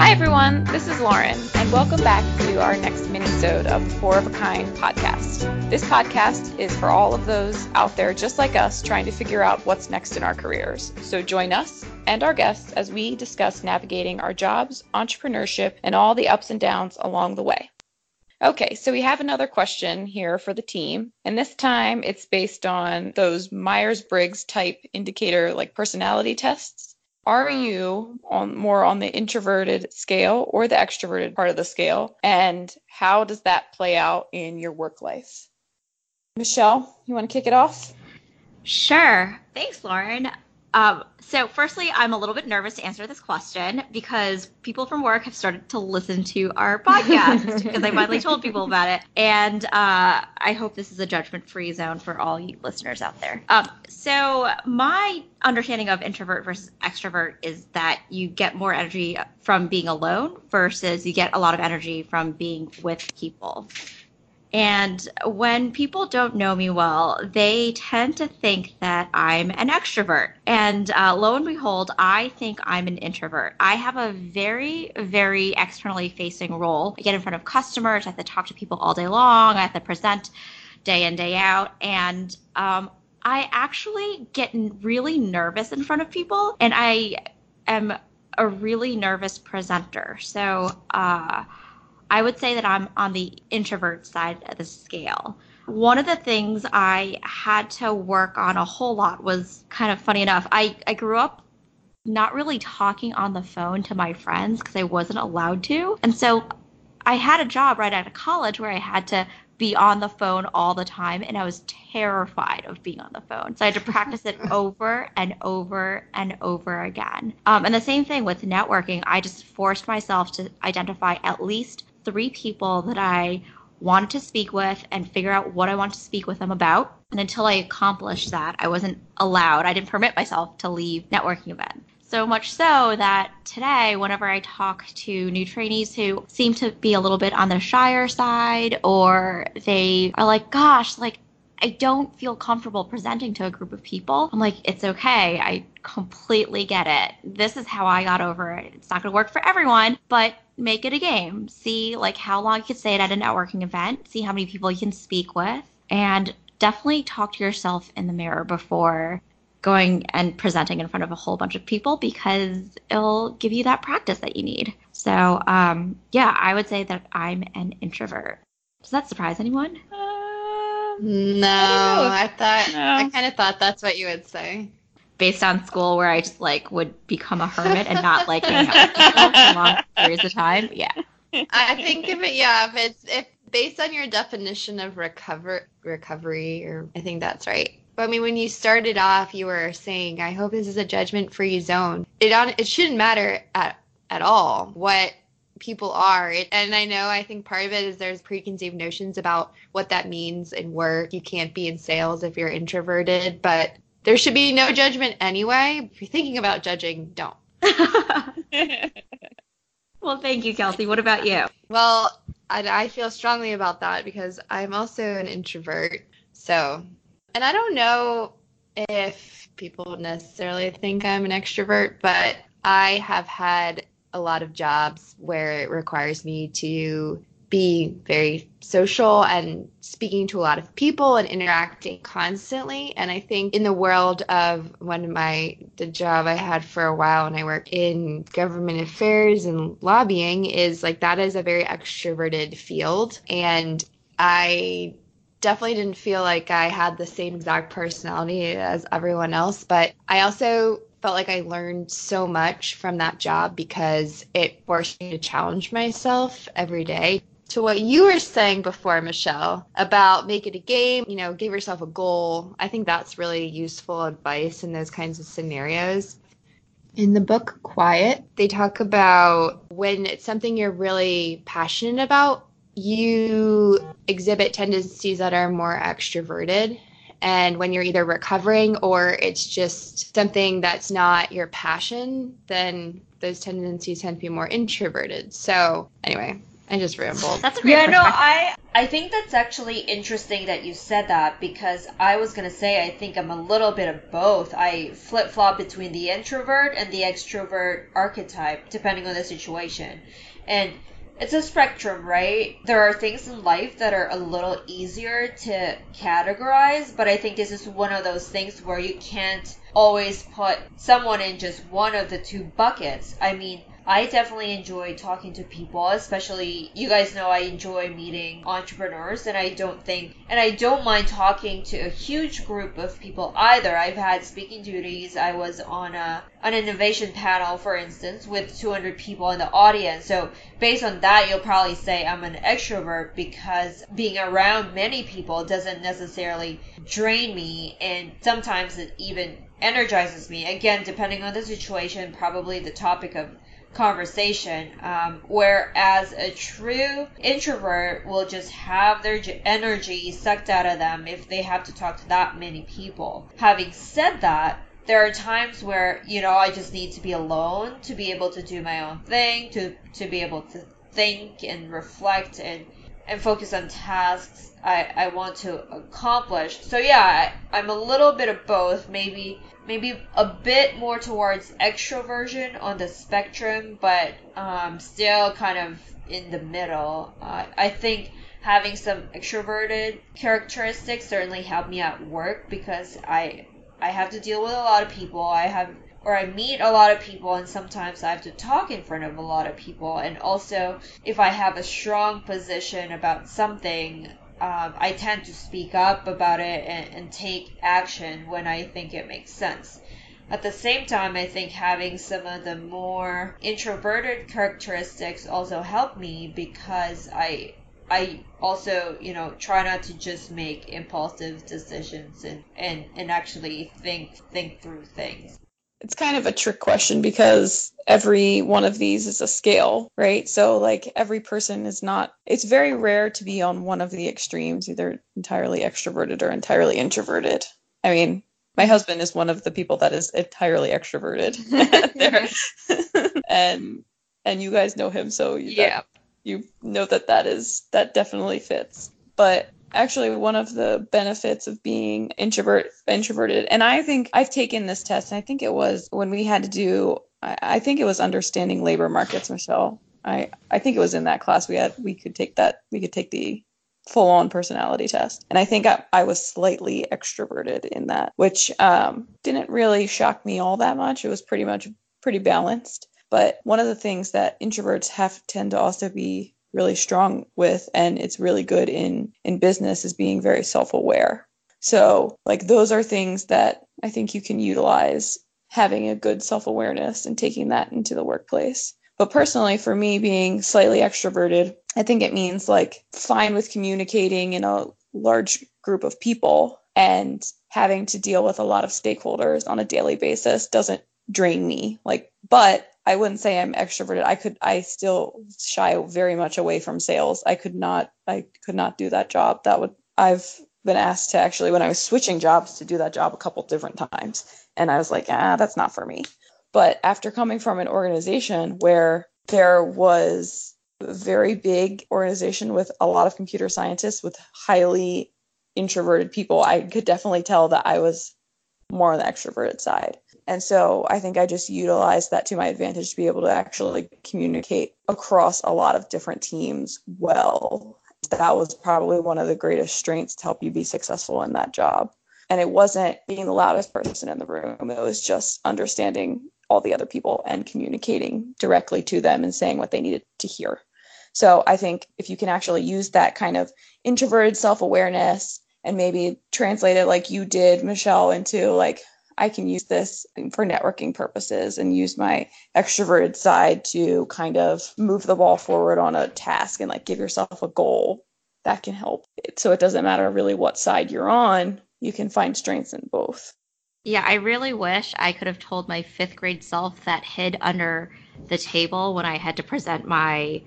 Hi everyone, this is Lauren, and welcome back to our next mini-sode of the Four of a Kind podcast. This podcast is for all of those out there just like us trying to figure out what's next in our careers. So join us and our guests as we discuss navigating our jobs, entrepreneurship, and all the ups and downs along the way. Okay, so we have another question here for the team, and this time it's based on those Myers Briggs type indicator like personality tests. Are you on more on the introverted scale or the extroverted part of the scale? And how does that play out in your work life? Michelle, you want to kick it off? Sure. Thanks, Lauren. Um, so, firstly, I'm a little bit nervous to answer this question because people from work have started to listen to our podcast because I finally told people about it. And uh, I hope this is a judgment free zone for all you listeners out there. Um, so, my understanding of introvert versus extrovert is that you get more energy from being alone versus you get a lot of energy from being with people. And when people don't know me well, they tend to think that I'm an extrovert. And uh, lo and behold, I think I'm an introvert. I have a very, very externally facing role. I get in front of customers, I have to talk to people all day long, I have to present day in, day out. And um, I actually get really nervous in front of people, and I am a really nervous presenter. So, uh, I would say that I'm on the introvert side of the scale. One of the things I had to work on a whole lot was kind of funny enough. I, I grew up not really talking on the phone to my friends because I wasn't allowed to. And so I had a job right out of college where I had to be on the phone all the time and I was terrified of being on the phone. So I had to practice it over and over and over again. Um, and the same thing with networking. I just forced myself to identify at least three people that I wanted to speak with and figure out what I want to speak with them about. And until I accomplished that, I wasn't allowed, I didn't permit myself to leave networking events. So much so that today, whenever I talk to new trainees who seem to be a little bit on the shyer side, or they are like, gosh, like, I don't feel comfortable presenting to a group of people. I'm like, it's okay. I completely get it. This is how I got over it. It's not going to work for everyone, but make it a game. See like how long you can stay at a networking event, see how many people you can speak with, and definitely talk to yourself in the mirror before going and presenting in front of a whole bunch of people because it'll give you that practice that you need. So, um, yeah, I would say that I'm an introvert. Does that surprise anyone? Uh, no, I, I thought no. I kind of thought that's what you would say based on school where I just like would become a hermit and not like hang out with people for long periods of time. Yeah. I think if it yeah, if it's if based on your definition of recover recovery or I think that's right. But I mean when you started off you were saying I hope this is a judgment free zone. It on it shouldn't matter at at all what people are. It, and I know I think part of it is there's preconceived notions about what that means in work. You can't be in sales if you're introverted, but there should be no judgment anyway. If you're thinking about judging, don't. well, thank you, Kelsey. What about you? Well, I, I feel strongly about that because I'm also an introvert. So, and I don't know if people necessarily think I'm an extrovert, but I have had a lot of jobs where it requires me to be very social and speaking to a lot of people and interacting constantly. And I think in the world of one of my the job I had for a while and I worked in government affairs and lobbying is like that is a very extroverted field. And I definitely didn't feel like I had the same exact personality as everyone else, but I also felt like I learned so much from that job because it forced me to challenge myself every day to what you were saying before, Michelle, about make it a game, you know, give yourself a goal. I think that's really useful advice in those kinds of scenarios. In the book Quiet, they talk about when it's something you're really passionate about, you exhibit tendencies that are more extroverted. And when you're either recovering or it's just something that's not your passion, then those tendencies tend to be more introverted. So, anyway, I just rambled. That's a great Yeah, no. I I think that's actually interesting that you said that because I was gonna say I think I'm a little bit of both. I flip flop between the introvert and the extrovert archetype depending on the situation, and it's a spectrum, right? There are things in life that are a little easier to categorize, but I think this is one of those things where you can't always put someone in just one of the two buckets. I mean, I definitely enjoy talking to people, especially you guys know I enjoy meeting entrepreneurs and I don't think and I don't mind talking to a huge group of people either. I've had speaking duties. I was on a an innovation panel for instance with 200 people in the audience. So based on that, you'll probably say I'm an extrovert because being around many people doesn't necessarily drain me and sometimes it even energizes me. Again, depending on the situation, probably the topic of conversation. Um, whereas a true introvert will just have their energy sucked out of them if they have to talk to that many people. Having said that, there are times where you know I just need to be alone to be able to do my own thing, to to be able to think and reflect and and focus on tasks I, I want to accomplish. So yeah, I, I'm a little bit of both. Maybe maybe a bit more towards extroversion on the spectrum, but um, still kind of in the middle. Uh, I think having some extroverted characteristics certainly help me at work because I I have to deal with a lot of people. I have or I meet a lot of people and sometimes I have to talk in front of a lot of people. And also, if I have a strong position about something, um, I tend to speak up about it and, and take action when I think it makes sense. At the same time, I think having some of the more introverted characteristics also help me because I I also, you know, try not to just make impulsive decisions and, and, and actually think think through things. It's kind of a trick question because every one of these is a scale, right? So, like, every person is not, it's very rare to be on one of the extremes, either entirely extroverted or entirely introverted. I mean, my husband is one of the people that is entirely extroverted. And and you guys know him, so you, yeah. you know that that is that definitely fits but actually one of the benefits of being introvert introverted. And i think i've taken this test and i think it was when we had to do i, I think it was understanding labor markets michelle. I i think it was in that class we had we could take that we could take the full on personality test. And i think I, I was slightly extroverted in that which um, didn't really shock me all that much. It was pretty much pretty balanced. But one of the things that introverts have tend to also be really strong with, and it's really good in in business, is being very self-aware. So, like those are things that I think you can utilize having a good self-awareness and taking that into the workplace. But personally, for me, being slightly extroverted, I think it means like fine with communicating in a large group of people and having to deal with a lot of stakeholders on a daily basis doesn't drain me. Like, but I wouldn't say I'm extroverted. I could I still shy very much away from sales. I could not I could not do that job. That would I've been asked to actually when I was switching jobs to do that job a couple different times and I was like, "Ah, that's not for me." But after coming from an organization where there was a very big organization with a lot of computer scientists with highly introverted people, I could definitely tell that I was more on the extroverted side. And so I think I just utilized that to my advantage to be able to actually communicate across a lot of different teams well. That was probably one of the greatest strengths to help you be successful in that job. And it wasn't being the loudest person in the room, it was just understanding all the other people and communicating directly to them and saying what they needed to hear. So I think if you can actually use that kind of introverted self awareness and maybe translate it like you did, Michelle, into like, I can use this for networking purposes and use my extroverted side to kind of move the ball forward on a task and like give yourself a goal. That can help. It. So it doesn't matter really what side you're on, you can find strengths in both. Yeah, I really wish I could have told my fifth grade self that hid under the table when I had to present my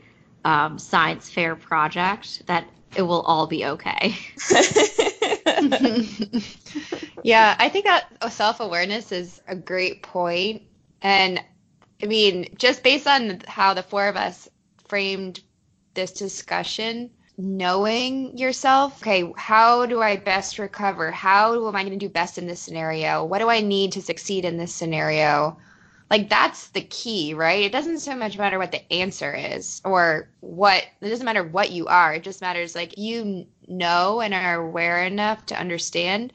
um, science fair project that it will all be okay. yeah, I think that self awareness is a great point. And I mean, just based on how the four of us framed this discussion knowing yourself okay how do i best recover? How am i going to do best in this scenario? What do i need to succeed in this scenario? Like that's the key right? It doesn't so much matter what the answer is or what it doesn't matter what you are. It just matters like you know and are aware enough to understand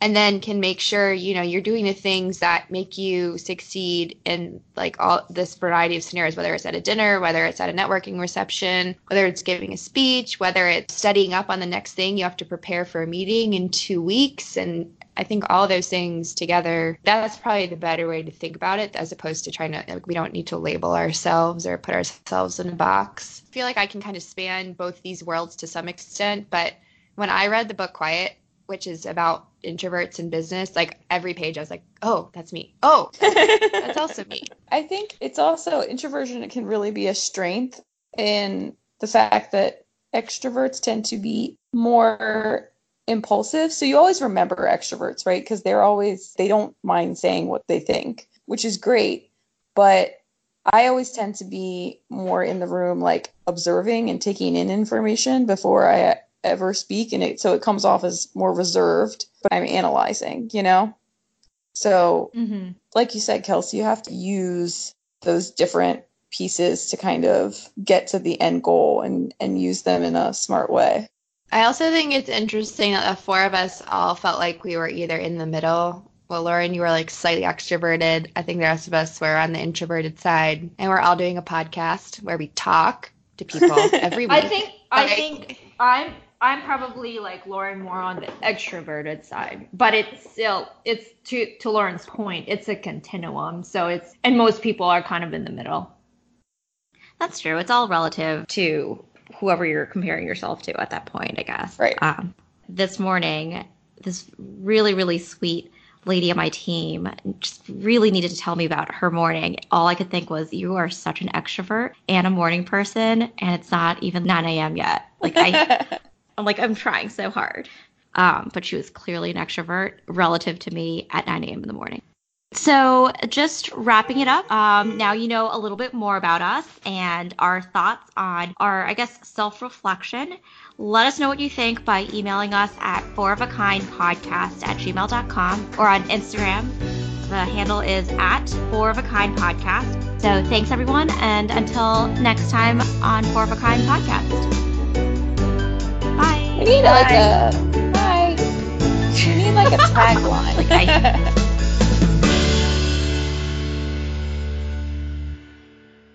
and then can make sure you know you're doing the things that make you succeed in like all this variety of scenarios whether it's at a dinner whether it's at a networking reception whether it's giving a speech whether it's studying up on the next thing you have to prepare for a meeting in two weeks. And i think all those things together that's probably the better way to think about it as opposed to trying to like we don't need to label ourselves or put ourselves in a box. I feel like i can kind of span both these worlds to some extent but when i read the book quiet which is about introverts in business, like every page I was like, oh, that's me. Oh, that's also me. I think it's also introversion it can really be a strength in the fact that extroverts tend to be more impulsive. So you always remember extroverts, right? Because they're always, they don't mind saying what they think, which is great. But I always tend to be more in the room, like observing and taking in information before I ever speak and it so it comes off as more reserved but i'm analyzing you know so Mm-hmm. like you said kelsey you have to use those different pieces to kind of get to the end goal and and use them in a smart way I also think it's interesting that the four of us all felt like we were either in the middle. Well, Lauren, you were like slightly extroverted. I think the rest of us were on the introverted side. And we're all doing a podcast where we talk to people every week. I think I Right. think I'm I'm probably like Lauren more on the extroverted side, but it's still it's to to Lauren's point, it's a continuum. So it's and most people are kind of in the middle. That's true. It's all relative to whoever you're comparing yourself to at that point, I guess. Right. Um, this morning, this really, really sweet lady on my team just really needed to tell me about her morning. All I could think was, you are such an extrovert and a morning person, and it's not even 9 a.m. yet. Like, I, I'm like, I'm trying so hard. Um, but she was clearly an extrovert relative to me at 9 a.m. in the morning. So, just wrapping it up, um, now you know a little bit more about us and our thoughts on our, I guess, self reflection. Let us know what you think by emailing us at fourofakindpodcast at gmail.com or on Instagram. The handle is at four of a kind podcast. So, thanks everyone, and until next time on Four of a Kind podcast. Bye. need like a bye. we need like a tagline Like I-